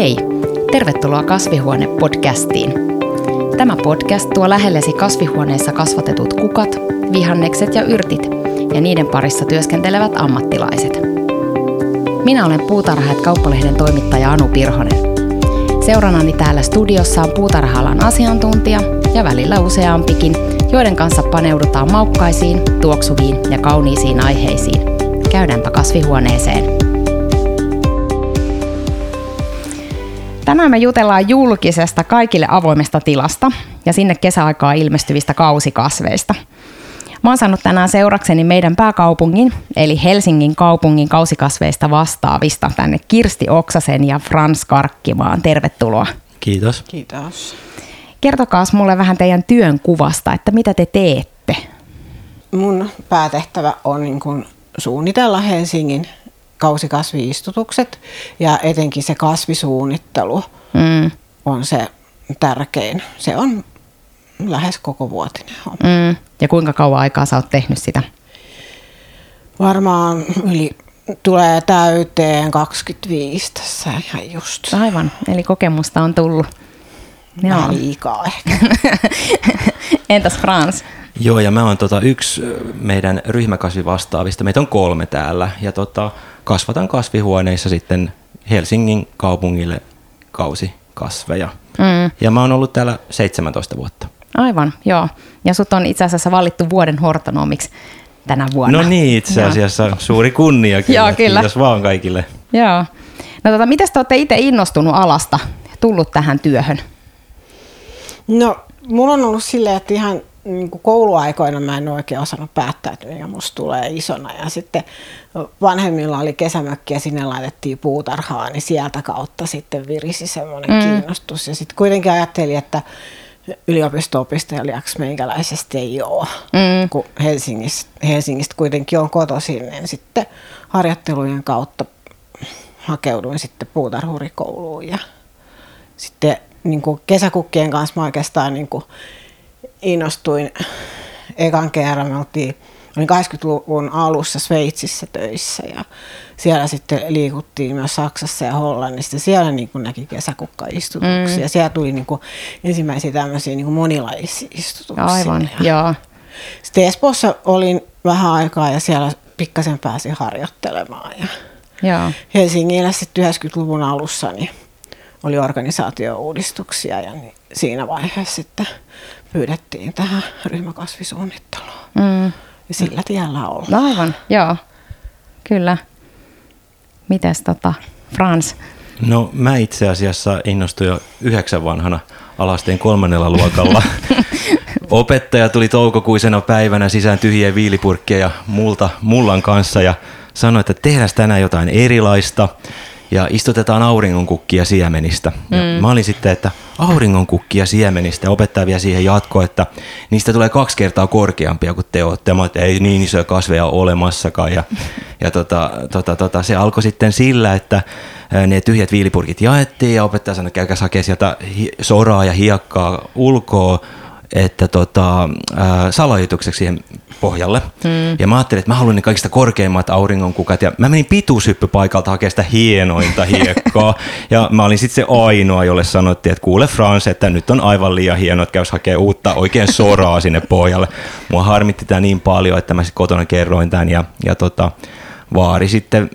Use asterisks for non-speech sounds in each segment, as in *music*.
Hei! Tervetuloa Kasvihuone-podcastiin. Tämä podcast tuo lähellesi kasvihuoneessa kasvatetut kukat, vihannekset ja yrtit ja niiden parissa työskentelevät ammattilaiset. Minä olen Puutarhat kauppalehden toimittaja Anu Pirhonen. Seurannani täällä studiossa on puutarhalan asiantuntija ja välillä useampikin, joiden kanssa paneudutaan maukkaisiin, tuoksuviin ja kauniisiin aiheisiin. Käydäänpä kasvihuoneeseen. Tänään me jutellaan julkisesta kaikille avoimesta tilasta ja sinne kesäaikaa ilmestyvistä kausikasveista. Mä oon saanut tänään seurakseni meidän pääkaupungin, eli Helsingin kaupungin kausikasveista vastaavista tänne Kirsti Oksasen ja Frans Karkkimaan. Tervetuloa. Kiitos. Kiitos. Kertokaa mulle vähän teidän työn kuvasta, että mitä te teette? Mun päätehtävä on niin kuin suunnitella Helsingin kausikasviistutukset ja etenkin se kasvisuunnittelu mm. on se tärkein. Se on lähes koko vuotinen homma. Mm. Ja kuinka kauan aikaa sä oot tehnyt sitä? Varmaan yli tulee täyteen 25 tässä ihan just. Aivan, eli kokemusta on tullut. Vähän liikaa ehkä. *laughs* Entäs Frans? Joo, ja mä oon tota yksi meidän ryhmäkasvivastaavista. Meitä on kolme täällä. Ja tota, kasvatan kasvihuoneissa sitten Helsingin kaupungille kausikasveja. Mm. Ja mä oon ollut täällä 17 vuotta. Aivan, joo. Ja sut on itse asiassa valittu vuoden hortonomiksi tänä vuonna. No niin, itse asiassa joo. suuri kunnia kyllä. joo, kyllä. Kiitos vaan kaikille. Joo. No tota, miten te olette itse innostunut alasta, tullut tähän työhön? No, mulla on ollut silleen, että ihan niin kuin kouluaikoina mä en oikein osannut päättää, että mikä musta tulee isona. Ja sitten vanhemmilla oli kesämökki ja sinne laitettiin puutarhaa, niin sieltä kautta sitten virisi semmoinen mm. kiinnostus. Ja sitten kuitenkin ajattelin, että yliopisto-opiskelijaksi meikäläisesti ei ole, mm. kun Helsingistä, Helsingistä kuitenkin on kotoisin, niin sitten harjoittelujen kautta hakeuduin sitten puutarhurikouluun ja sitten niin kuin kesäkukkien kanssa mä oikeastaan niin kuin innostuin ekan kerran. Me oltiin, olin 80-luvun alussa Sveitsissä töissä ja siellä sitten liikuttiin myös Saksassa ja Hollannissa. Siellä niin kuin näki kesäkukkaistutuksia. Mm. Siellä tuli niin kuin ensimmäisiä tämmöisiä niin kuin monilaisia istutuksia. Aivan, ja joo. Sitten Espoossa olin vähän aikaa ja siellä pikkasen pääsin harjoittelemaan. Ja joo. Helsingillä sitten 90-luvun alussa niin oli organisaatio-uudistuksia ja niin siinä vaiheessa sitten pyydettiin tähän ryhmäkasvisuunnitteluun. Mm. Ja sillä tiellä ollaan. Aivan, joo. Kyllä. Mites tota, Frans? No mä itse asiassa innostuin jo yhdeksän vanhana alasteen kolmannella luokalla. *laughs* Opettaja tuli toukokuisena päivänä sisään tyhjiä viilipurkkeja multa, mullan kanssa ja sanoi, että tehdään tänään jotain erilaista ja istutetaan auringonkukkia siemenistä. Mm. Ja mä olin sitten, että auringonkukkia siemenistä, opettaja vielä siihen jatko, että niistä tulee kaksi kertaa korkeampia kuin te olette. Mä että ei niin isoja kasveja ole olemassakaan. Ja, ja tota, tota, tota, se alkoi sitten sillä, että ne tyhjät viilipurkit jaettiin ja opettaja sanoi, että käykää hakea sieltä soraa ja hiekkaa ulkoa että tota, äh, siihen pohjalle. Mm. Ja mä ajattelin, että mä haluan ne kaikista korkeimmat auringonkukat. Ja mä menin pituushyppypaikalta hakemaan sitä hienointa hiekkaa. *laughs* ja mä olin sitten se ainoa, jolle sanottiin, että kuule Frans, että nyt on aivan liian hienoa, että käys hakemaan uutta oikein soraa sinne pohjalle. Mua harmitti tämä niin paljon, että mä sitten kotona kerroin tämän. Ja, ja tota, vaari sitten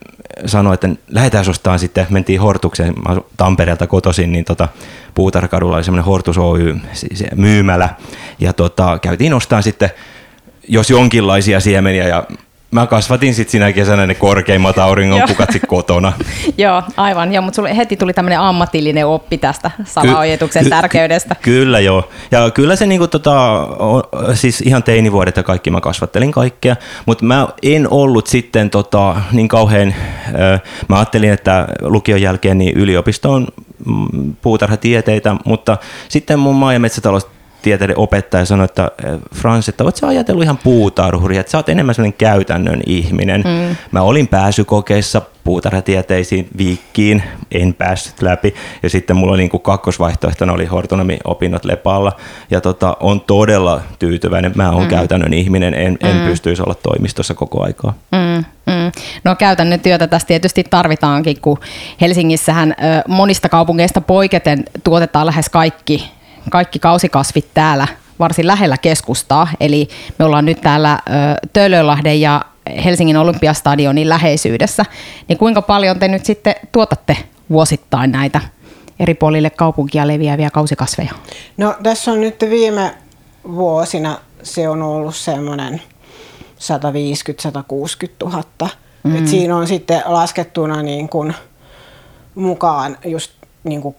sanoi, että lähdetään ostaan sitten, mentiin Hortukseen, mä Tampereelta kotoisin, niin tota, Puutarhakadulla oli semmoinen Hortus Oy myymälä, ja tota, käytiin ostamaan sitten jos jonkinlaisia siemeniä ja Mä kasvatin sitten sinä kesänä ne korkeimmat auringonkukat sit kotona. *laughs* Joo, aivan. Joo, mutta sulle heti tuli tämmöinen ammatillinen oppi tästä salaojetuksen ky- tärkeydestä. Ky- kyllä joo. Ja kyllä se niinku tota, siis ihan teinivuodet ja kaikki mä kasvattelin kaikkea, mutta mä en ollut sitten tota, niin kauhean, äh, mä ajattelin, että lukion jälkeen niin yliopisto on mm, puutarhatieteitä, mutta sitten mun maa- ja metsätalous kasvitieteiden opettaja sanoi, että Frans, että oot sä ajatellut ihan puutarhuri, että sä oot enemmän sellainen käytännön ihminen. Mm. Mä olin pääsykokeissa puutarhatieteisiin viikkiin, en päässyt läpi. Ja sitten mulla niin kuin kakkosvaihtoehtona oli hortonomi-opinnot Lepalla. Ja tota, on todella tyytyväinen. Mä oon mm. käytännön ihminen, en, en mm. pystyisi olla toimistossa koko aikaa. Mm. Mm. No käytännön työtä tässä tietysti tarvitaankin, kun Helsingissähän monista kaupungeista poiketen tuotetaan lähes kaikki, kaikki kausikasvit täällä varsin lähellä keskustaa. Eli me ollaan nyt täällä Töölönlahden ja Helsingin olympiastadionin läheisyydessä. Niin kuinka paljon te nyt sitten tuotatte vuosittain näitä eri puolille kaupunkia leviäviä kausikasveja? No tässä on nyt viime vuosina se on ollut semmoinen 150-160 000. Mm. Et siinä on sitten laskettuna niin kuin mukaan just niin kuin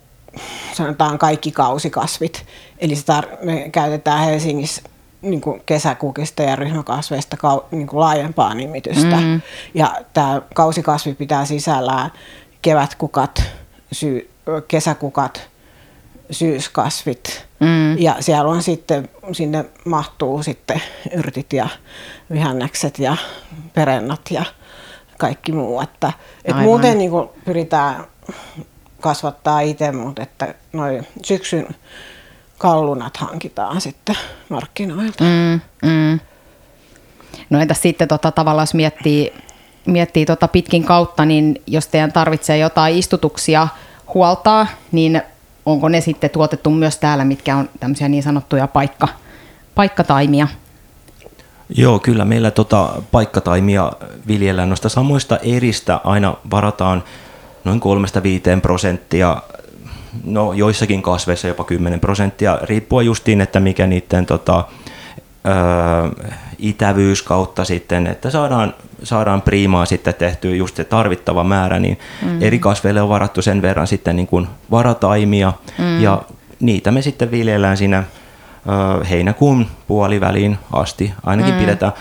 sanotaan kaikki kausikasvit. Eli tar- me käytetään Helsingissä niin kuin kesäkukista ja ryhmäkasveista kau- niin kuin laajempaa nimitystä. Mm. Ja tämä kausikasvi pitää sisällään kevätkukat, syy- kesäkukat, syyskasvit. Mm. Ja siellä on sitten, sinne mahtuu sitten yrtit ja vihannekset ja perennat ja kaikki muu. Että, et muuten niin kuin pyritään kasvattaa itse, mutta että noin syksyn kallunat hankitaan sitten markkinoilta. Mm, mm. No entäs sitten tota, tavallaan jos miettii, miettii tota pitkin kautta, niin jos teidän tarvitsee jotain istutuksia huoltaa, niin onko ne sitten tuotettu myös täällä, mitkä on tämmöisiä niin sanottuja paikka, paikkataimia? Joo, kyllä meillä tota paikkataimia viljellään noista samoista eristä aina varataan noin 3-5 prosenttia, no joissakin kasveissa jopa 10 prosenttia, riippuen justiin, että mikä niiden tota, ö, itävyys kautta sitten, että saadaan, saadaan priimaa sitten tehtyä just se tarvittava määrä, niin mm. eri kasveille on varattu sen verran sitten niin kuin varataimia mm. ja niitä me sitten viljellään siinä ö, heinäkuun puoliväliin asti. Ainakin mm. pidetään,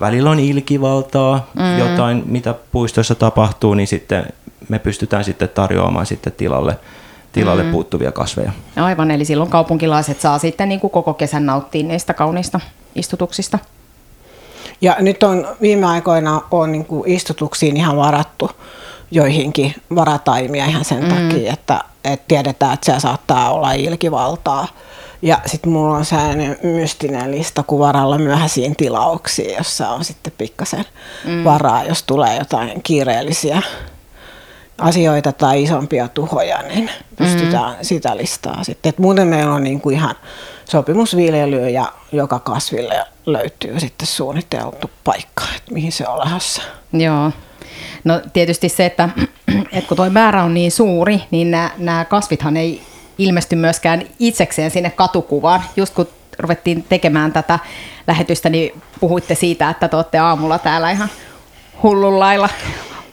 välillä on ilkivaltaa, mm. jotain mitä puistossa tapahtuu, niin sitten me pystytään sitten tarjoamaan sitten tilalle, tilalle mm. puuttuvia kasveja. Aivan, eli silloin kaupunkilaiset saa sitten niin kuin koko kesän nauttia niistä kauniista istutuksista. Ja nyt on viime aikoina on niin kuin istutuksiin ihan varattu joihinkin varataimia ihan sen mm. takia, että, että tiedetään, että siellä saattaa olla ilkivaltaa. Ja sitten mulla on sellainen mystinen lista kuvaralla myöhäisiin tilauksiin, jossa on sitten pikkasen mm. varaa, jos tulee jotain kiireellisiä asioita tai isompia tuhoja, niin pystytään mm. sitä listaa sitten. Et muuten meillä on niin kuin ihan sopimusviljely ja joka kasville löytyy sitten suunniteltu paikka, että mihin se on lähdössä. Joo. No tietysti se, että, *clears throat* että kun tuo määrä on niin suuri, niin nämä, nämä kasvithan ei ilmesty myöskään itsekseen sinne katukuvaan. Just kun ruvettiin tekemään tätä lähetystä, niin puhuitte siitä, että te olette aamulla täällä ihan hullun lailla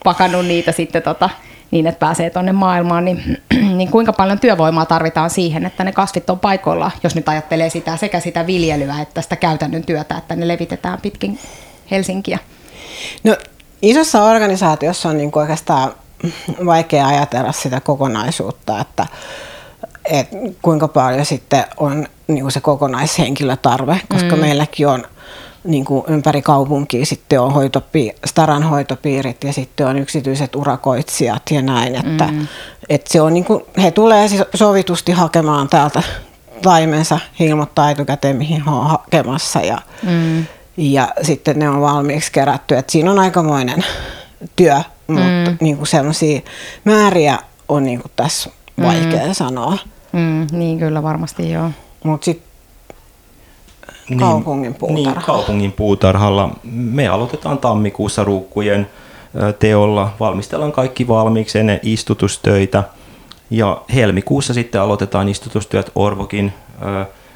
pakannut niitä sitten tota, niin, että pääsee tuonne maailmaan, niin, *clears throat* niin kuinka paljon työvoimaa tarvitaan siihen, että ne kasvit on paikoilla, jos nyt ajattelee sitä sekä sitä viljelyä että sitä käytännön työtä, että ne levitetään pitkin Helsinkiä? No isossa organisaatiossa on niin kuin oikeastaan vaikea ajatella sitä kokonaisuutta, että, että kuinka paljon sitten on niin kuin se kokonaishenkilötarve, koska mm. meilläkin on – niin kuin ympäri kaupunkia sitten on hoitopi- Staran hoitopiirit ja sitten on yksityiset urakoitsijat ja näin, että, mm. että se on niin kuin, he tulee sovitusti hakemaan täältä taimensa, ilmoittaa etukäteen mihin he on hakemassa ja, mm. ja sitten ne on valmiiksi kerätty, että siinä on aikamoinen työ, mutta mm. niin kuin sellaisia määriä on niin kuin tässä vaikea mm. sanoa. Mm, niin kyllä varmasti joo. Mutta sitten niin, kaupungin puutarhalla. Niin, kaupungin puutarhalla. Me aloitetaan tammikuussa ruukkujen teolla, valmistellaan kaikki valmiiksi ennen istutustöitä ja helmikuussa sitten aloitetaan istutustyöt Orvokin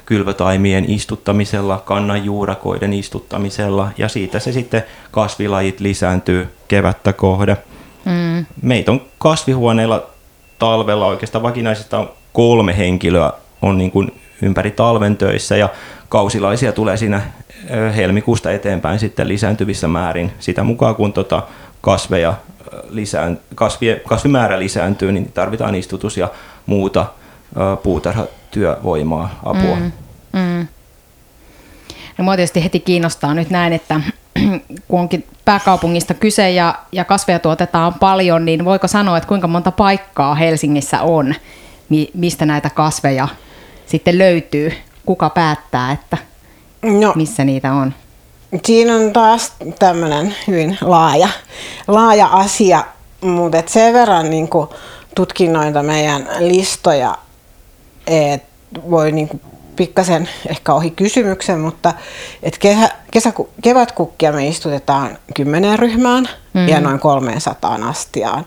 kylvötaimien istuttamisella, kannanjuurakoiden istuttamisella ja siitä se sitten kasvilajit lisääntyy kevättä kohde. Mm. Meitä on kasvihuoneilla talvella oikeastaan vakinaisista on kolme henkilöä on niin kuin ympäri talven töissä ja kausilaisia tulee siinä helmikuusta eteenpäin sitten lisääntyvissä määrin. Sitä mukaan kun tota kasveja lisään, kasvie, kasvimäärä lisääntyy, niin tarvitaan istutus ja muuta puutarhatyövoimaa, apua. Mm. Mm. No mua tietysti heti kiinnostaa nyt näin, että *clears throat* kun onkin pääkaupungista kyse ja, ja kasveja tuotetaan paljon, niin voiko sanoa, että kuinka monta paikkaa Helsingissä on, mi, mistä näitä kasveja sitten löytyy? Kuka päättää, että No, missä niitä on? Siinä on taas tämmöinen hyvin laaja, laaja asia, mutta et sen verran niin tutkin noita meidän listoja, että voi niin pikkasen ehkä ohi kysymyksen, mutta et kehä, kesä, kevätkukkia me istutetaan kymmenen ryhmään mm-hmm. ja noin 300 astiaan.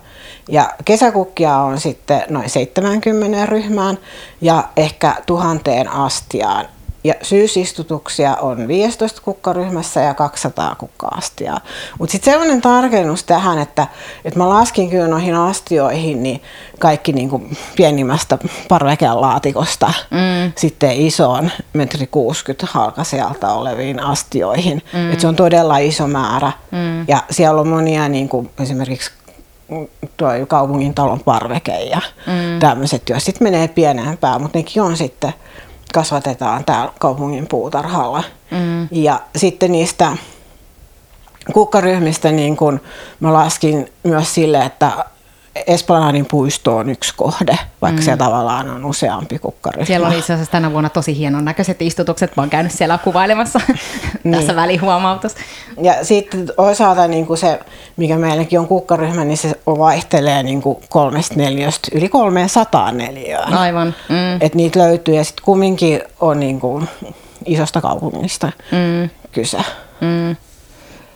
Ja kesäkukkia on sitten noin 70 ryhmään ja ehkä tuhanteen astiaan. Ja syysistutuksia on 15 kukkaryhmässä ja 200 kukka-astiaa. Mutta sitten sellainen tarkennus tähän, että, että mä laskin kyllä noihin astioihin niin kaikki niin kuin pienimmästä laatikosta mm. sitten isoon metri 60 halkasijalta oleviin astioihin. Mm. Et se on todella iso määrä. Mm. Ja siellä on monia niin kuin esimerkiksi tuo kaupungin talon parveke ja mm. tämmöiset, jos sitten menee pienempään, mutta nekin on sitten kasvatetaan täällä kaupungin puutarhalla. Mm. Ja sitten niistä kukkaryhmistä niin kun mä laskin myös sille, että Esplanadin puisto on yksi kohde, vaikka mm. siellä tavallaan on useampi kukkaryhmä. Siellä oli itse asiassa tänä vuonna tosi hienon näköiset istutukset. Mä oon käynyt siellä kuvailemassa. *laughs* niin. Tässä välihuomautus. Ja sitten osalta niin kuin se, mikä meilläkin on kukkaryhmä, niin se vaihtelee niin kuin kolmesta neljöstä yli 300 neliöön. Aivan. Mm. Et niitä löytyy ja sitten kumminkin on niin kuin isosta kaupungista mm. kyse. Mm.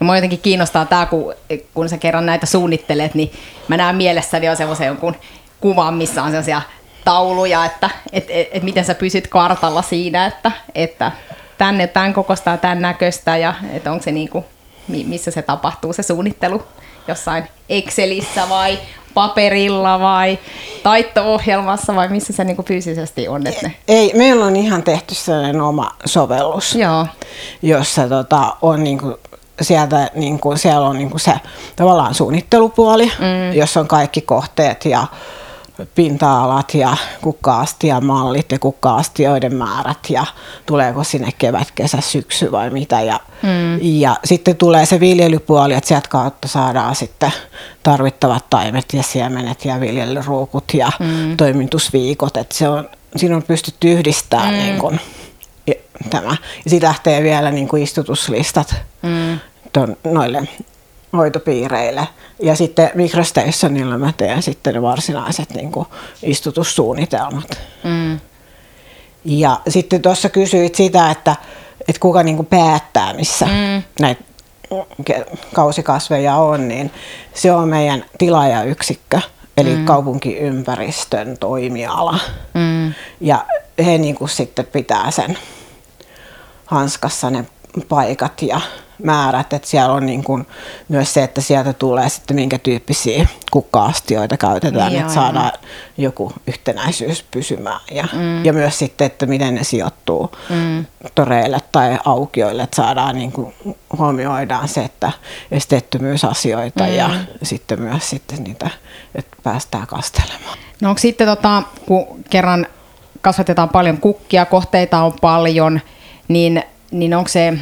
Ja mua jotenkin kiinnostaa tämä, kun, kun sä kerran näitä suunnittelet, niin mä näen mielessäni jo semmoisen jonkun kuvan, missä on sellaisia tauluja, että et, et, et miten sä pysyt kartalla siinä, että, että tänne tämän kokosta ja tämän näköistä ja että onko se niinku, missä se tapahtuu se suunnittelu jossain Excelissä vai paperilla vai taitto-ohjelmassa vai missä se niinku fyysisesti on? Että ne... Ei, meillä on ihan tehty sellainen oma sovellus, Joo. jossa tota, on niinku sieltä niin kuin, siellä on niin kuin se tavallaan suunnittelupuoli, mm. jossa on kaikki kohteet ja pinta-alat ja kukka-astiamallit ja kukka-astioiden määrät ja tuleeko sinne kevät, kesä, syksy vai mitä. Ja, mm. ja sitten tulee se viljelypuoli, että sieltä kautta saadaan sitten tarvittavat taimet ja siemenet ja viljelyruukut ja mm. toimitusviikot. Että se on, siinä on pystytty yhdistämään mm. niin kuin, tämä. Ja sitten lähtee vielä niin kuin istutuslistat mm. Ton, noille hoitopiireille. Ja sitten Microstationilla mä teen sitten ne varsinaiset niin kuin istutussuunnitelmat. Mm. Ja sitten tuossa kysyit sitä, että, että kuka niin kuin päättää, missä mm. näitä kausikasveja on, niin se on meidän tilaajayksikkö, eli mm. kaupunkiympäristön toimiala. Mm. Ja he niin kuin sitten pitää sen hanskassa ne paikat ja määrät, että siellä on niin kuin myös se, että sieltä tulee sitten minkä tyyppisiä kukka-astioita käytetään, niin, että saadaan joku yhtenäisyys pysymään ja, mm. ja myös sitten, että miten ne sijoittuu mm. toreille tai aukioille, että saadaan niin kuin huomioidaan se, että esteettömyysasioita mm. ja sitten myös sitten niitä, että päästään kastelemaan. No onko sitten, tota, kun kerran kasvatetaan paljon kukkia, kohteita on paljon, niin, niin onko se,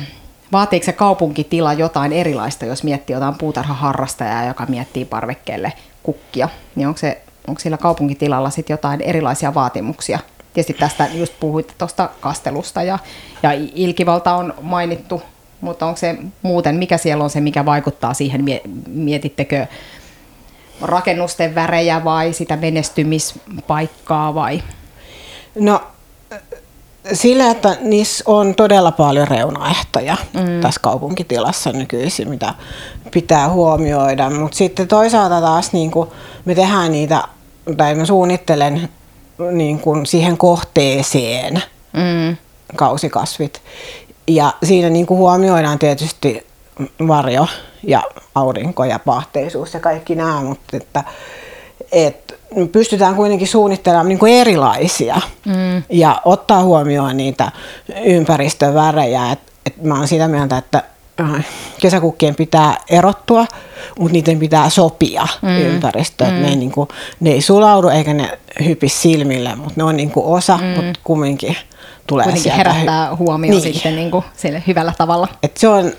vaatiiko se kaupunkitila jotain erilaista, jos miettii jotain puutarhaharrastajaa, joka miettii parvekkeelle kukkia, niin onko, se, onko sillä kaupunkitilalla sitten jotain erilaisia vaatimuksia? Tietysti tästä just puhuitte tuosta kastelusta ja, ja ilkivalta on mainittu, mutta onko se muuten, mikä siellä on se, mikä vaikuttaa siihen, mietittekö rakennusten värejä vai sitä menestymispaikkaa vai? No sillä, että niissä on todella paljon reunaehtoja mm. tässä kaupunkitilassa nykyisin, mitä pitää huomioida. Mutta sitten toisaalta taas niin kuin me tehdään niitä, tai mä suunnittelen niin kuin siihen kohteeseen mm. kausikasvit. Ja siinä niin kuin huomioidaan tietysti varjo ja aurinko ja pahteisuus ja kaikki nämä, mutta että, että pystytään kuitenkin suunnittelemaan niin kuin erilaisia mm. ja ottaa huomioon niitä ympäristövärejä. Et, et mä oon sitä mieltä, että äh, kesäkukkien pitää erottua, mutta niiden pitää sopia mm. ympäristöön. Mm. Ne, ei, niin kuin, ne ei sulaudu eikä ne hypi silmille, mutta ne on niin kuin osa, mm. mutta kumminkin tulee kuitenkin sieltä herättää hy- huomioon Niin. sitten niin kuin sille hyvällä tavalla. Et se on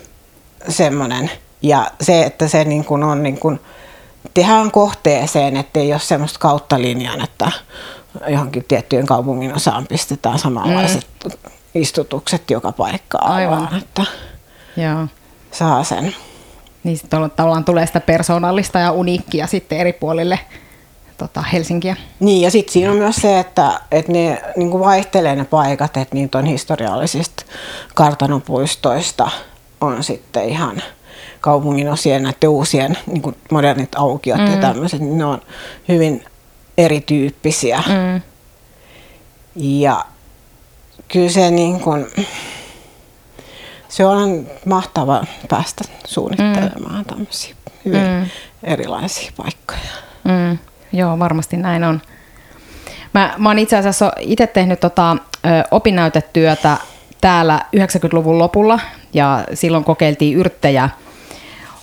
semmoinen. Ja se, että se niin kuin on niin kuin, tehdään kohteeseen, ettei ole semmoista kautta linjan, että johonkin tiettyjen kaupungin osaan pistetään samanlaiset mm. istutukset joka paikkaan. Aivan. Vaan, että Joo. saa sen. Niin sitten tavallaan tulee sitä persoonallista ja uniikkia sitten eri puolille tota, Helsinkiä. Niin, ja sitten siinä on myös se, että, että ne niin kuin vaihtelee ne paikat, että niitä on historiallisista kartanopuistoista on sitten ihan kaupungin osien näiden uusien niin kuin modernit aukiot mm. ja tämmöiset, niin ne on hyvin erityyppisiä. Mm. Ja kyllä se niin kuin, se on mahtava päästä suunnittelemaan mm. tämmöisiä hyvin mm. erilaisia paikkoja. Mm. Joo, varmasti näin on. Mä, mä oon itse asiassa itse tehnyt tota, ö, opinnäytetyötä täällä 90-luvun lopulla ja silloin kokeiltiin yrttejä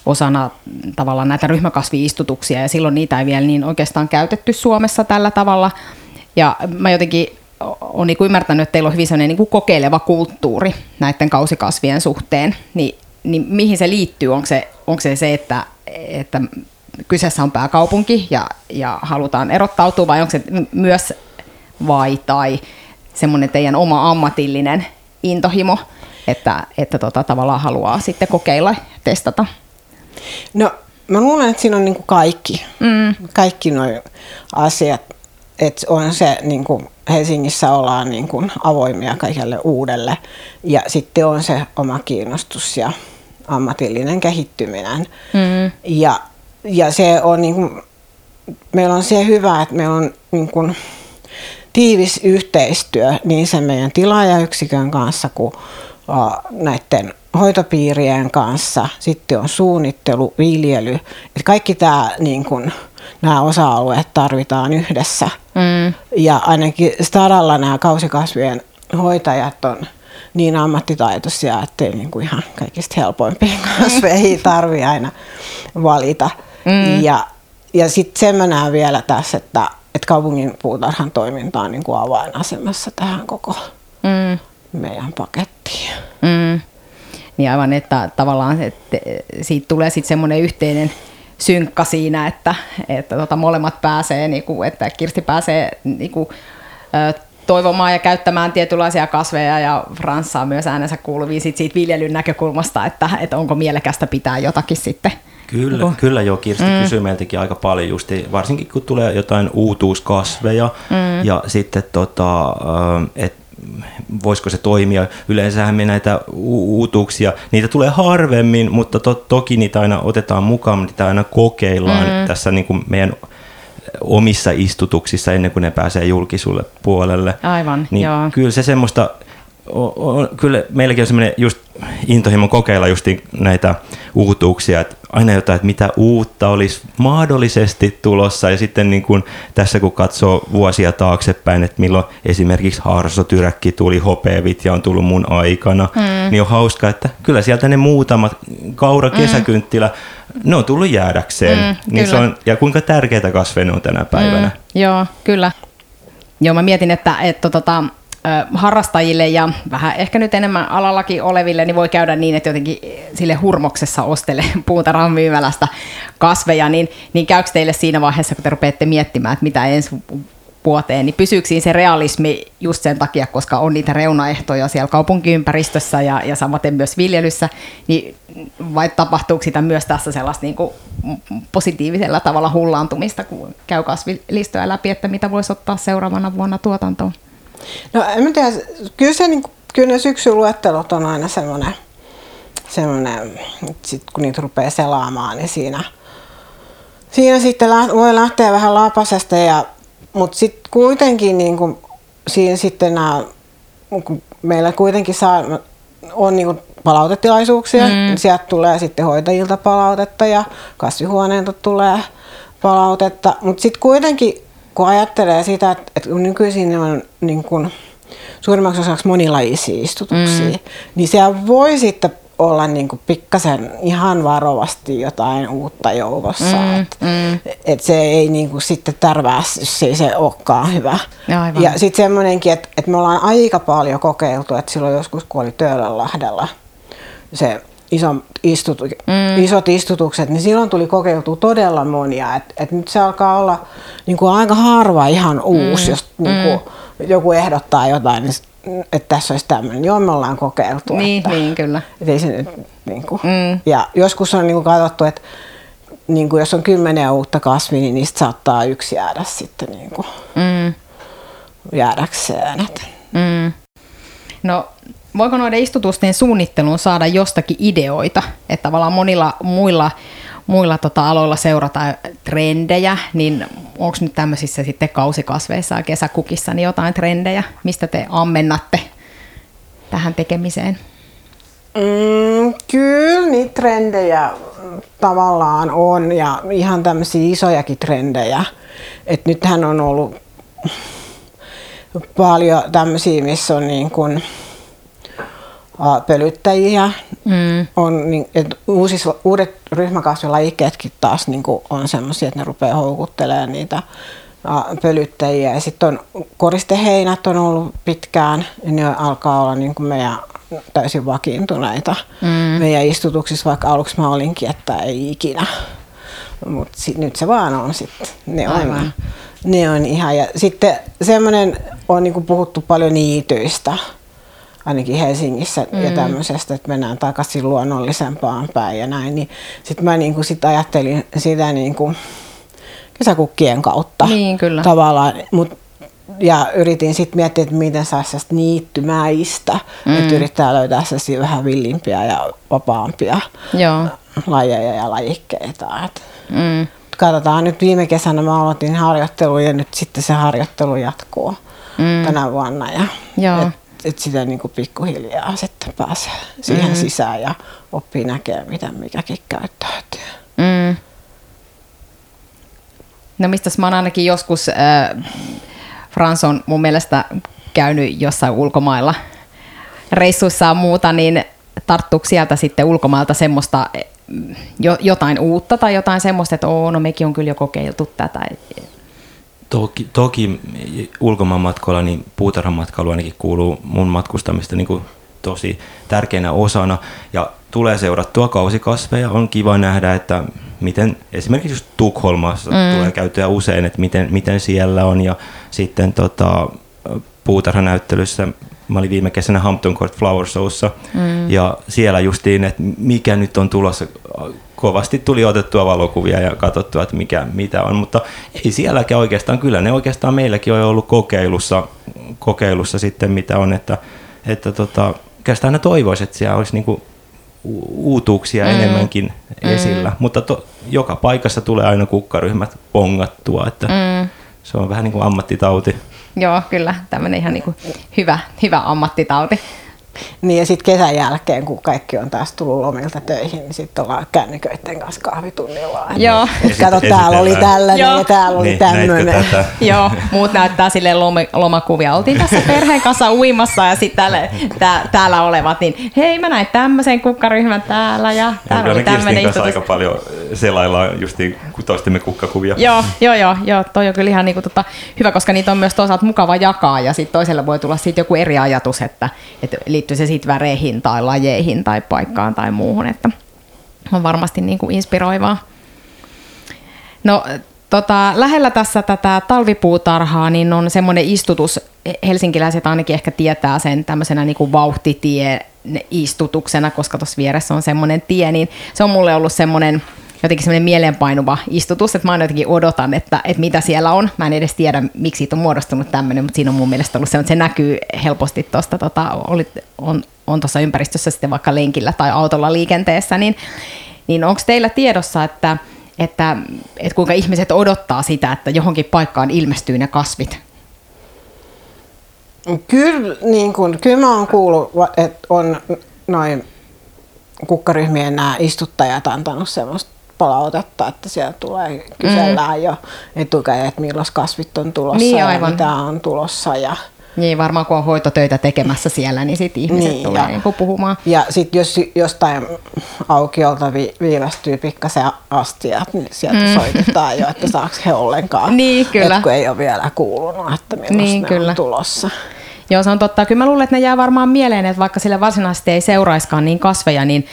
osana tavallaan näitä ryhmäkasviistutuksia ja silloin niitä ei vielä niin oikeastaan käytetty Suomessa tällä tavalla. Ja mä jotenkin olen niin ymmärtänyt, että teillä on hyvin sellainen niin kuin kokeileva kulttuuri näiden kausikasvien suhteen, niin, niin mihin se liittyy? Onko se onko se, se että, että kyseessä on pääkaupunki ja, ja halutaan erottautua vai onko se myös vai tai semmoinen teidän oma ammatillinen intohimo, että, että tota, tavallaan haluaa sitten kokeilla testata? No mä luulen, että siinä on niin kuin kaikki, mm. kaikki nuo asiat, että on se niin kuin Helsingissä ollaan niin kuin avoimia kaikelle uudelle ja sitten on se oma kiinnostus ja ammatillinen kehittyminen. Mm. Ja, ja se on niin kuin, meillä on se hyvä, että meillä on niin kuin tiivis yhteistyö niin sen meidän tilaajayksikön kanssa kuin näiden hoitopiirien kanssa. Sitten on suunnittelu, viljely. Et kaikki tämä niin kun, nämä osa-alueet tarvitaan yhdessä. Mm. Ja ainakin Stadalla nämä kausikasvien hoitajat on niin ammattitaitoisia, ettei niin kuin ihan kaikista helpoimpiin kasveihin tarvi aina valita. Mm. Ja, ja sitten sen mä näen vielä tässä, että, että kaupungin puutarhan toiminta on niin kuin avainasemassa tähän koko mm. meidän pakettiin. Mm. Niin aivan, että tavallaan että siitä tulee sitten semmoinen yhteinen synkka siinä, että, että tota, molemmat pääsee, niin kuin, että Kirsti pääsee niin kuin, toivomaan ja käyttämään tietynlaisia kasveja ja Frans saa myös äänensä kuuluvia siitä, siitä viljelyn näkökulmasta, että, että onko mielekästä pitää jotakin sitten Kyllä, oh. kyllä joo, Kirsti mm. kysyy meiltäkin aika paljon justi, varsinkin kun tulee jotain uutuuskasveja mm. ja sitten tota, että voisiko se toimia. Yleensähän me näitä u- uutuuksia, niitä tulee harvemmin, mutta to- toki niitä aina otetaan mukaan, niitä aina kokeillaan mm. tässä niin kuin meidän omissa istutuksissa ennen kuin ne pääsee julkisulle puolelle. Aivan, niin joo. Kyllä se semmoista, on, on, kyllä meilläkin on semmoinen just intohimo kokeilla just näitä uutuuksia, että aina jotain, että mitä uutta olisi mahdollisesti tulossa. Ja sitten niin kuin tässä kun katsoo vuosia taaksepäin, että milloin esimerkiksi harsotyräkki tuli, hopeevit ja on tullut mun aikana, mm. niin on hauska, että kyllä sieltä ne muutamat, kaura, kesäkynttilä, mm. ne on tullut jäädäkseen. Mm, niin se on, ja kuinka tärkeitä kasveja ne on tänä päivänä. Mm, joo, kyllä. Joo, mä mietin, että, että tota, harrastajille ja vähän ehkä nyt enemmän alallakin oleville, niin voi käydä niin, että jotenkin sille hurmoksessa ostele *laughs* puutarhan myymälästä kasveja, niin, niin käykö teille siinä vaiheessa, kun te rupeatte miettimään, että mitä ensi vuoteen, niin pysyykö siinä se realismi just sen takia, koska on niitä reunaehtoja siellä kaupunkiympäristössä ja, ja samaten myös viljelyssä, niin vai tapahtuuko sitä myös tässä sellaista niin kuin positiivisella tavalla hullaantumista, kun käy kasvilistoja läpi, että mitä voisi ottaa seuraavana vuonna tuotantoon? No en mä tiedä, kyllä, se, niin, kyllä ne syksyluettelot on aina semmoinen, semmoinen sit kun niitä rupeaa selaamaan, niin siinä, siinä sitten voi lähteä vähän lapasesta, ja, mutta sitten kuitenkin niin kuin, siinä sitten nämä, kun meillä kuitenkin saa, on niin kuin palautetilaisuuksia, mm. niin sieltä tulee sitten hoitajilta palautetta ja kasvihuoneelta tulee palautetta, mutta sitten kuitenkin kun ajattelee sitä, että, että nykyisin on niin kuin suurimmaksi osaksi monilajisia istutuksia, mm. niin siellä voi sitten olla niin kuin pikkasen ihan varovasti jotain uutta joukossa. Mm, et, mm. et se ei niin kuin sitten tärvää, jos ei se olekaan hyvä. Aivan. Ja sitten semmoinenkin, että, että me ollaan aika paljon kokeiltu, että silloin joskus kun oli Töölönlahdella se iso istutu, mm. isot istutukset, niin silloin tuli kokeiltua todella monia. Et, et nyt se alkaa olla niin kuin aika harva ihan uusi, mm. jos niin kuin, mm. joku ehdottaa jotain, niin että tässä olisi tämmöinen. Joo, me ollaan kokeiltu. Niin, että, niin kyllä. Että ei se nyt, niin kuin. Mm. Ja joskus on niin kuin katsottu, että niin kuin jos on kymmenen uutta kasvia, niin niistä saattaa yksi jäädä sitten niin kuin mm. jäädäkseen. Mm. No voiko noiden istutusten suunnitteluun saada jostakin ideoita? Että tavallaan monilla muilla, muilla tota aloilla seurataan trendejä, niin onko nyt tämmöisissä sitten kausikasveissa ja kesäkukissa niin jotain trendejä, mistä te ammennatte tähän tekemiseen? Mm, kyllä niitä trendejä tavallaan on ja ihan tämmöisiä isojakin trendejä. Et nythän on ollut paljon tämmöisiä, missä on niin kuin, pölyttäjiä. Mm. On, niin, et uusis, uudet ryhmäkasvilajikkeetkin taas niin kuin on sellaisia, että ne rupeaa houkuttelemaan niitä pölyttäjiä. Ja sitten on koristeheinät on ollut pitkään, ja ne alkaa olla niin kuin meidän täysin vakiintuneita mm. meidän istutuksissa, vaikka aluksi mä olinkin, että ei ikinä. Mutta nyt se vaan on sitten. Ne on, ne on ihan. Ja sitten semmoinen on niin kuin puhuttu paljon niityistä ainakin Helsingissä mm. ja tämmöisestä, että mennään takaisin luonnollisempaan päin ja näin, niin sitten mä niin kuin sit ajattelin sitä niin kuin kesäkukkien kautta niin, kyllä. tavallaan, mut, ja yritin sitten miettiä, että miten saisi sellaista niittymäistä, mm. että yrittää löytää sellaisia vähän villimpiä ja vapaampia Joo. lajeja ja lajikkeita. Et mm. Katsotaan nyt viime kesänä mä aloitin harjoittelu ja nyt sitten se harjoittelu jatkuu mm. tänä vuonna. Ja, Joo. Et, että sitä niin kuin pikkuhiljaa sitten pääsee siihen mm. sisään ja oppii näkemään, mitä mikäkin käyttäytyy. Mm. No mistä mä oon ainakin joskus, äh, Frans on mun mielestä käynyt jossain ulkomailla reissuissa ja muuta, niin tarttuuko sieltä sitten ulkomailta semmoista jo, jotain uutta tai jotain semmoista, että Oo, no mekin on kyllä jo kokeiltu tätä. Toki, toki ulkomaanmatkoilla niin puutarhamatkailu ainakin kuuluu mun matkustamista niin kuin tosi tärkeänä osana ja tulee seurattua kausikasveja. On kiva nähdä, että miten esimerkiksi just Tukholmassa mm. tulee käyttöä usein, että miten, miten siellä on ja sitten tota, puutarhanäyttelyssä Mä olin viime kesänä Hampton Court Flower Showssa mm. ja siellä justiin, että mikä nyt on tulossa. Kovasti tuli otettua valokuvia ja katsottua, että mikä, mitä on, mutta ei sielläkään oikeastaan, kyllä ne oikeastaan meilläkin on ollut kokeilussa, kokeilussa sitten mitä on, että, että tota, oikeastaan aina toivoisi, että siellä olisi niinku uutuuksia mm. enemmänkin mm. esillä, mutta to, joka paikassa tulee aina kukkaryhmät pongattua, että mm. se on vähän niin kuin ammattitauti. Joo, kyllä. Tämmöinen ihan niin kuin hyvä, hyvä ammattitauti. Niin ja sitten kesän jälkeen, kun kaikki on taas tullut lomilta töihin, niin sitten ollaan kännyköiden kanssa kahvitunnilla. Joo. Et kato, täällä oli tällainen Joo. ja täällä oli niin, tämmöinen. *laughs* Joo, muut näyttää sille lomakuvia. Oltiin tässä perheen kanssa uimassa ja sitten täällä, tää, täällä olevat, niin hei mä näin tämmöisen kukkaryhmän täällä ja täällä oli tämmöinen kanssa aika paljon selaillaan justiin toistemme kukkakuvia. Joo, joo, joo, joo, toi on kyllä ihan niinku tota, hyvä, koska niitä on myös toisaalta mukava jakaa ja sitten toisella voi tulla siitä joku eri ajatus, että, että liittyy se sitten väreihin tai lajeihin tai paikkaan tai muuhun, että on varmasti niin kuin inspiroivaa. No tota, lähellä tässä tätä talvipuutarhaa niin on semmoinen istutus, helsinkiläiset ainakin ehkä tietää sen tämmöisenä niin kuin vauhtitie istutuksena, koska tuossa vieressä on semmoinen tie, niin se on mulle ollut semmoinen jotenkin semmoinen mieleenpainuva istutus, että mä aina jotenkin odotan, että, että mitä siellä on. Mä en edes tiedä, miksi siitä on muodostunut tämmöinen, mutta siinä on mun mielestä ollut se, että se näkyy helposti tuosta, tota, on, on tuossa ympäristössä sitten vaikka lenkillä tai autolla liikenteessä, niin, niin onko teillä tiedossa, että, että, että kuinka ihmiset odottaa sitä, että johonkin paikkaan ilmestyy ne kasvit? Kyllä, niin kun, kyllä mä oon kuullut, että on noin kukkaryhmien nämä istuttajat antanut semmoista palautetta, että siellä tulee, kysellään mm. jo etukäteen, että milloin kasvit on tulossa niin, ja aivan. mitä on tulossa. Ja, Niin, varmaan kun on hoitotöitä tekemässä siellä, niin sitten ihmiset niin, tulee ja, niin puhumaan. Ja sitten jos jostain aukiolta vi, viivästyy pikkasen astiat, niin sieltä mm. soitetaan jo, että saako he ollenkaan. Niin, kyllä. Et kun ei ole vielä kuulunut, että milloin niin, ne kyllä. on tulossa. Joo, se on totta. Kyllä mä luulen, että ne jää varmaan mieleen, että vaikka sille varsinaisesti ei seuraiskaan niin kasveja, niin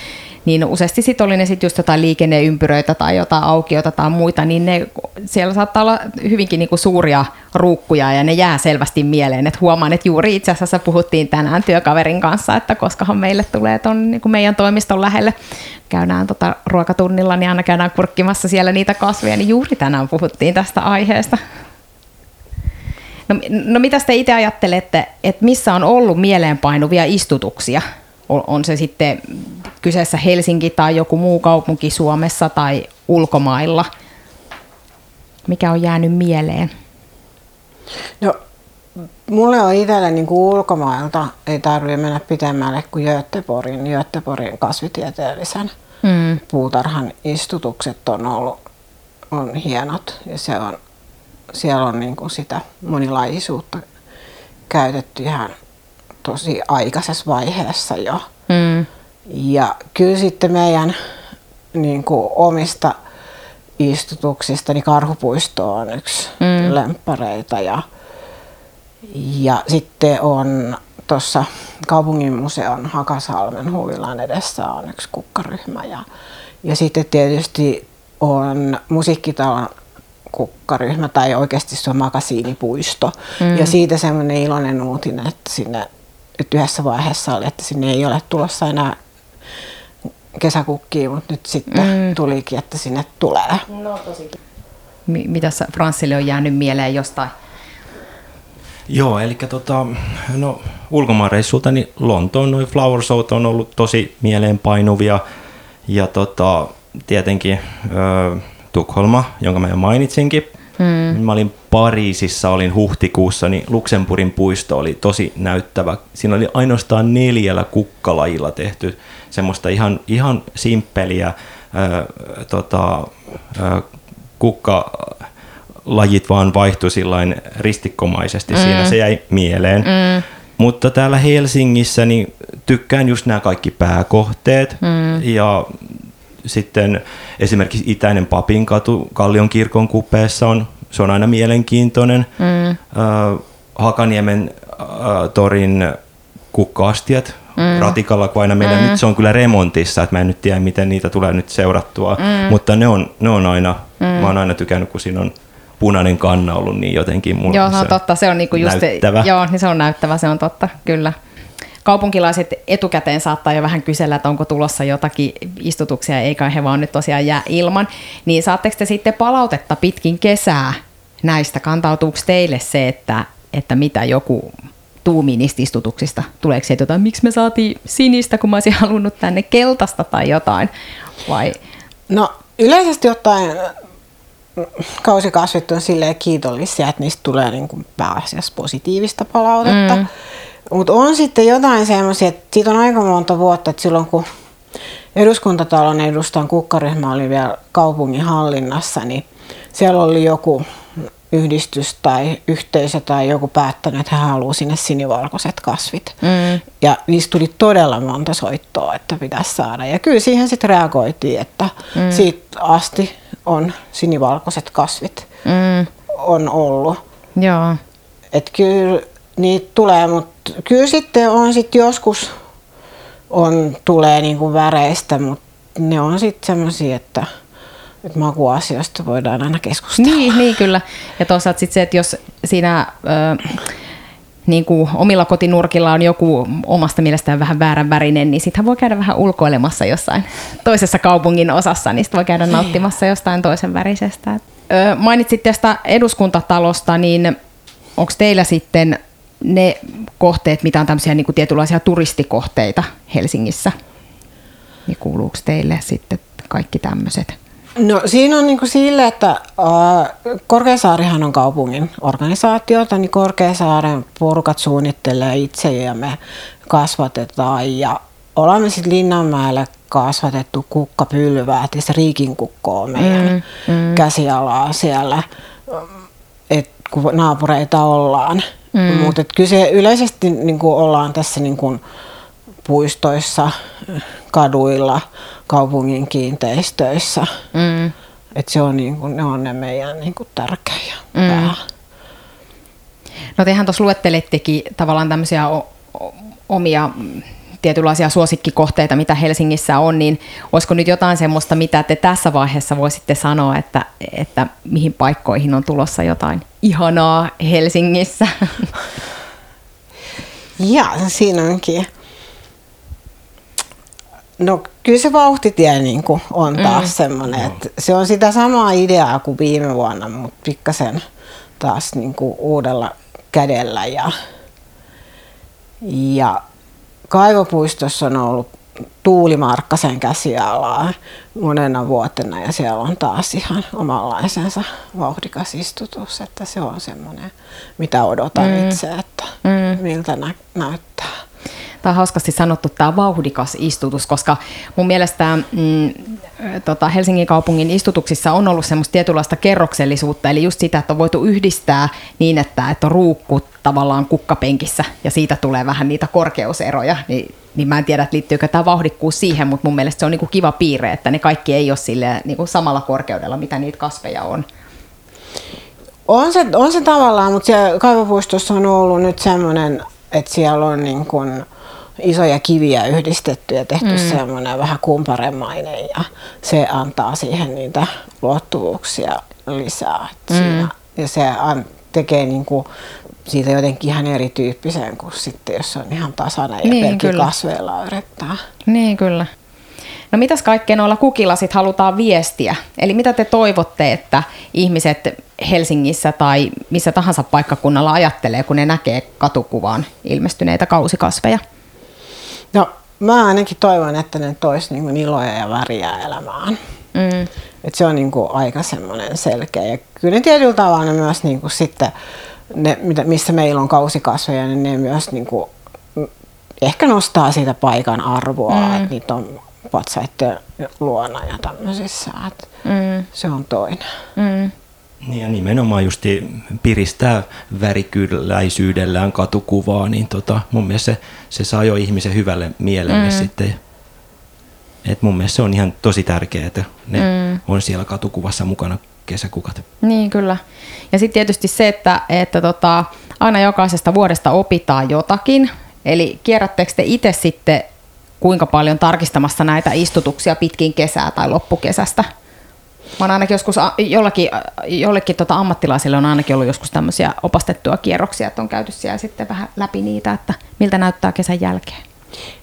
niin useasti sitten oli ne sitten just jotain liikenneympyröitä tai jotain aukiota tai muita, niin ne, siellä saattaa olla hyvinkin niinku suuria ruukkuja ja ne jää selvästi mieleen. Et huomaan, että juuri itse asiassa puhuttiin tänään työkaverin kanssa, että koskahan meille tulee ton niinku meidän toimiston lähelle. Käydään tota ruokatunnilla, niin aina käydään kurkkimassa siellä niitä kasveja, niin juuri tänään puhuttiin tästä aiheesta. No, no mitä te itse ajattelette, että missä on ollut mieleenpainuvia istutuksia? On se sitten kyseessä Helsinki tai joku muu kaupunki Suomessa tai ulkomailla? Mikä on jäänyt mieleen? No, mulle on itsellä niin kuin ulkomailta, ei tarvitse mennä pitemmälle kuin Göteborgin, Göteborgin kasvitieteellisen mm. puutarhan istutukset on ollut on hienot ja se on, siellä on niin kuin sitä monilaisuutta käytetty ihan tosi aikaisessa vaiheessa jo. Mm. Ja kyllä sitten meidän niin kuin omista istutuksista, niin Karhupuisto on yksi mm. lemppareita ja, ja sitten on tuossa kaupungin museon Hakasalmen huvilan edessä on yksi kukkaryhmä ja, ja sitten tietysti on musiikkitalon kukkaryhmä tai oikeasti se on makasiinipuisto. Mm. Ja siitä semmoinen iloinen uutinen, että sinne että yhdessä vaiheessa oli, että sinne ei ole tulossa enää kesäkukkiin, mutta nyt sitten mm. tulikin, että sinne tulee. No tosikin. M- mitä Franssille on jäänyt mieleen jostain? Joo, eli tota, no, ulkomaanreissulta niin Lontoon noin flower show on ollut tosi mieleenpainuvia ja tota, tietenkin ö, Tukholma, jonka mä jo mainitsinkin. Mm. Mä olin Pariisissa, olin huhtikuussa, niin Luxemburgin puisto oli tosi näyttävä. Siinä oli ainoastaan neljällä kukkalajilla tehty semmoista ihan, ihan simppeliä ää, tota, ää, kukka lajit vaan vaihtui sillain ristikkomaisesti mm. siinä, se jäi mieleen. Mm. Mutta täällä Helsingissä niin tykkään just nämä kaikki pääkohteet mm. ja sitten esimerkiksi Itäinen Papinkatu Kallion kirkon kupeessa on, se on aina mielenkiintoinen. Mm. Äh, Hakaniemen äh, torin kukka-astiat mm. ratikalla, kun aina meillä mm. nyt se on kyllä remontissa, että mä en nyt tiedä, miten niitä tulee nyt seurattua, mm. mutta ne on, ne on aina, mm. mä oon aina tykännyt, kun siinä on punainen kanna ollut niin jotenkin mulla Joo, se on totta, se on niinku just, näyttävä. Joo, niin se on näyttävä, se on totta, kyllä. Kaupunkilaiset etukäteen saattaa jo vähän kysellä, että onko tulossa jotakin istutuksia, eikä he vaan nyt tosiaan jää ilman. Niin saatteko te sitten palautetta pitkin kesää näistä? Kantautuuko teille se, että, että mitä joku tuumii niistä istutuksista? Tuleeko sieltä jotain, miksi me saatiin sinistä, kun mä olisin halunnut tänne keltaista tai jotain? Vai? No yleisesti ottaen kausikasvit on silleen kiitollisia, että niistä tulee niin kuin pääasiassa positiivista palautetta. Mm. Mutta on sitten jotain semmoisia, että siitä on aika monta vuotta, että silloin kun eduskuntatalon edustan kukkaryhmä oli vielä kaupungin hallinnassa, niin siellä oli joku yhdistys tai yhteisö tai joku päättänyt, että he haluaa sinne sinivalkoiset kasvit. Mm. Ja niistä tuli todella monta soittoa, että pitäisi saada. Ja kyllä siihen sitten reagoitiin, että mm. siitä asti on sinivalkoiset kasvit mm. on ollut. Joo. Et kyllä niitä tulee, mutta kyllä sitten on sitten joskus on, tulee niinku väreistä, mutta ne on sitten semmoisia, että että makuasioista voidaan aina keskustella. Niin, niin kyllä. Ja toisaalta sitten se, että jos siinä ö, niin kuin omilla kotinurkilla on joku omasta mielestään vähän väärän värinen, niin sitten voi käydä vähän ulkoilemassa jossain toisessa kaupungin osassa, niin sitten voi käydä nauttimassa jostain toisen värisestä. Ö, mainitsit tästä eduskuntatalosta, niin onko teillä sitten ne kohteet, mitä on tämmöisiä niin kuin tietynlaisia turistikohteita Helsingissä, niin kuuluuko teille sitten kaikki tämmöiset? No siinä on niin kuin sille, että äh, Korkeasaarihan on kaupungin organisaatiota, niin Korkeasaaren porukat suunnittelee itse ja me kasvatetaan ja olemme sitten Linnanmäelle kasvatettu kukkapylvää, että se riikin kukko on meidän mm, mm. käsialaa siellä, et kun naapureita ollaan. Mm. Mutta kyllä se yleisesti niin kuin ollaan tässä niin kuin puistoissa, kaduilla, kaupungin kiinteistöissä. Mm. Et se on niin kuin, ne on ne meidän niin kuin tärkeä mm. pää. No tehän tuossa luettelittekin tavallaan tämmöisiä o- omia tietynlaisia suosikkikohteita, mitä Helsingissä on, niin olisiko nyt jotain semmoista, mitä te tässä vaiheessa voisitte sanoa, että, että mihin paikkoihin on tulossa jotain ihanaa Helsingissä? *laughs* Ja siinä onkin. No kyllä se vauhtitie niin kuin on taas mm. semmoinen, että se on sitä samaa ideaa kuin viime vuonna, mutta pikkasen taas niin kuin uudella kädellä ja, ja kaivopuistossa on ollut Tuuli Markkasen käsialaa monena vuotena ja siellä on taas ihan omanlaisensa vauhdikas istutus, että se on semmoinen, mitä odotan mm. itse, että mm. miltä nä- näyttää. Tämä on hauskasti sanottu tämä vauhdikas istutus, koska mun mielestä mm, tota Helsingin kaupungin istutuksissa on ollut semmoista tietynlaista kerroksellisuutta, eli just sitä, että on voitu yhdistää niin, että, että on ruukku tavallaan kukkapenkissä ja siitä tulee vähän niitä korkeuseroja, niin, niin mä en tiedä, että liittyykö tämä vauhdikkuus siihen, mutta mun mielestä se on niinku kiva piirre, että ne kaikki ei ole sille niinku samalla korkeudella, mitä niitä kasveja on. On se, on se tavallaan, mutta siellä kaivopuistossa on ollut nyt semmoinen, että siellä on niin kuin, isoja kiviä yhdistetty ja tehty mm. semmoinen vähän kumparemainen ja se antaa siihen niitä luottuvuuksia lisää. Mm. Siinä, ja se an, tekee niinku siitä jotenkin ihan erityyppisen kuin sitten, jos on ihan tasainen ja niin, pelkki kasveilla yrittää. Niin, kyllä. No mitäs kaikkea noilla kukilla sit halutaan viestiä? Eli mitä te toivotte, että ihmiset Helsingissä tai missä tahansa paikkakunnalla ajattelee, kun ne näkee katukuvaan ilmestyneitä kausikasveja? No mä ainakin toivon, että ne tois niinku iloja ja väriä elämään. Mm. Et se on niinku aika semmoinen selkeä. Ja kyllä ne tietyllä tavalla ne myös niinku sitten, ne, missä meillä on kausikasveja, niin ne myös niinku, ehkä nostaa siitä paikan arvoa, mm. että niitä on patsaiden luona ja tämmöisissä. mm. Se on toinen. Mm. Niin ja nimenomaan just piristää värikylläisyydellään katukuvaa, niin tota, mun mielestä se, se saa jo ihmisen hyvälle mielelle mm. sitten. Et mun mielestä se on ihan tosi tärkeää, että ne mm. on siellä katukuvassa mukana kesäkukat. Niin kyllä. Ja sitten tietysti se, että, että tota, aina jokaisesta vuodesta opitaan jotakin. Eli kierrättekö te itse sitten kuinka paljon tarkistamassa näitä istutuksia pitkin kesää tai loppukesästä? Mä oon ainakin joskus, jollakin, jollekin tota ammattilaisille on ainakin ollut joskus tämmöisiä opastettuja kierroksia, että on käyty siellä sitten vähän läpi niitä, että miltä näyttää kesän jälkeen.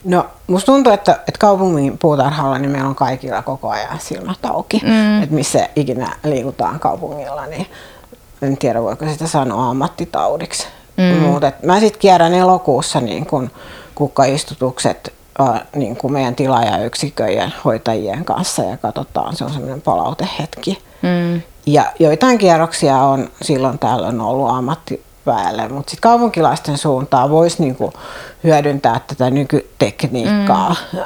No, musta tuntuu, että, että kaupungin puutarhalla niin meillä on kaikilla koko ajan silmät auki. Mm. Että missä ikinä liikutaan kaupungilla, niin en tiedä voiko sitä sanoa ammattitaudiksi. Mm. Mutta mä sitten kierrän elokuussa niin kun kukkaistutukset niin kuin meidän tilaajayksikköjen hoitajien kanssa ja katsotaan, se on semmoinen palautehetki. Mm. Ja joitain kierroksia on silloin tällöin ollut ammattiväelle, mutta sitten kaupunkilaisten suuntaan voisi niin kuin hyödyntää tätä nykytekniikkaa, mm.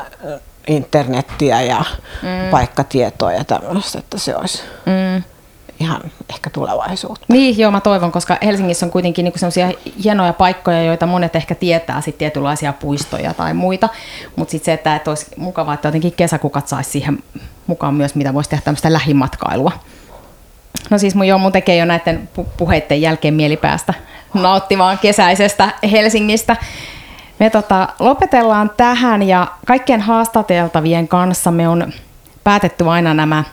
internettiä ja mm. paikkatietoa ja tämmöistä, että se olisi mm ihan ehkä tulevaisuutta. Niin, joo, mä toivon, koska Helsingissä on kuitenkin niinku sellaisia hienoja paikkoja, joita monet ehkä tietää, sitten tietynlaisia puistoja tai muita, mutta sitten se, että, että olisi mukavaa, että jotenkin kesäkukat saisi siihen mukaan myös, mitä voisi tehdä tämmöistä lähimatkailua. No siis mun, joo, mun tekee jo näiden puheiden jälkeen mielipäästä nauttimaan kesäisestä Helsingistä. Me tota, lopetellaan tähän ja kaikkien haastateltavien kanssa me on päätetty aina nämä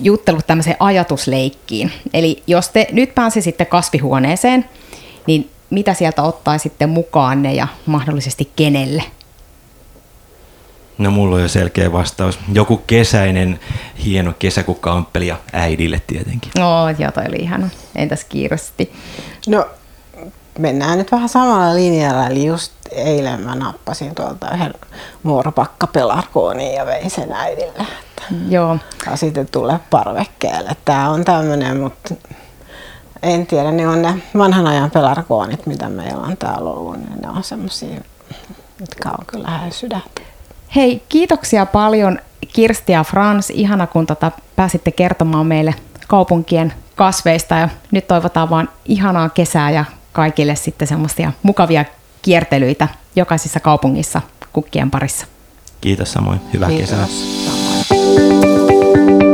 juttelut tämmöiseen ajatusleikkiin. Eli jos te nyt pääsisitte kasvihuoneeseen, niin mitä sieltä ottaisitte mukaanne ja mahdollisesti kenelle? No mulla on jo selkeä vastaus. Joku kesäinen hieno kesäkukkaamppeli ja äidille tietenkin. No, joo, toi oli ihana. Entäs kiirosti? No, mennään nyt vähän samalla linjalla. Eli just eilen mä nappasin tuolta yhden muoropakkapelarkooniin ja vein sen äidille. Joo. Ja sitten tulee parvekkeelle. Tämä on tämmöinen, mutta en tiedä, ne on ne vanhan ajan pelarkoonit, mitä meillä on täällä ollut. Niin ne on semmoisia, jotka on kyllä sydäntä. Hei, kiitoksia paljon Kirsti ja Frans. Ihana, kun tota, pääsitte kertomaan meille kaupunkien kasveista. Ja nyt toivotaan vaan ihanaa kesää ja kaikille sitten semmoisia mukavia kiertelyitä jokaisessa kaupungissa kukkien parissa. Kiitos samoin. Hyvää Kiitos. kesää. Samoin.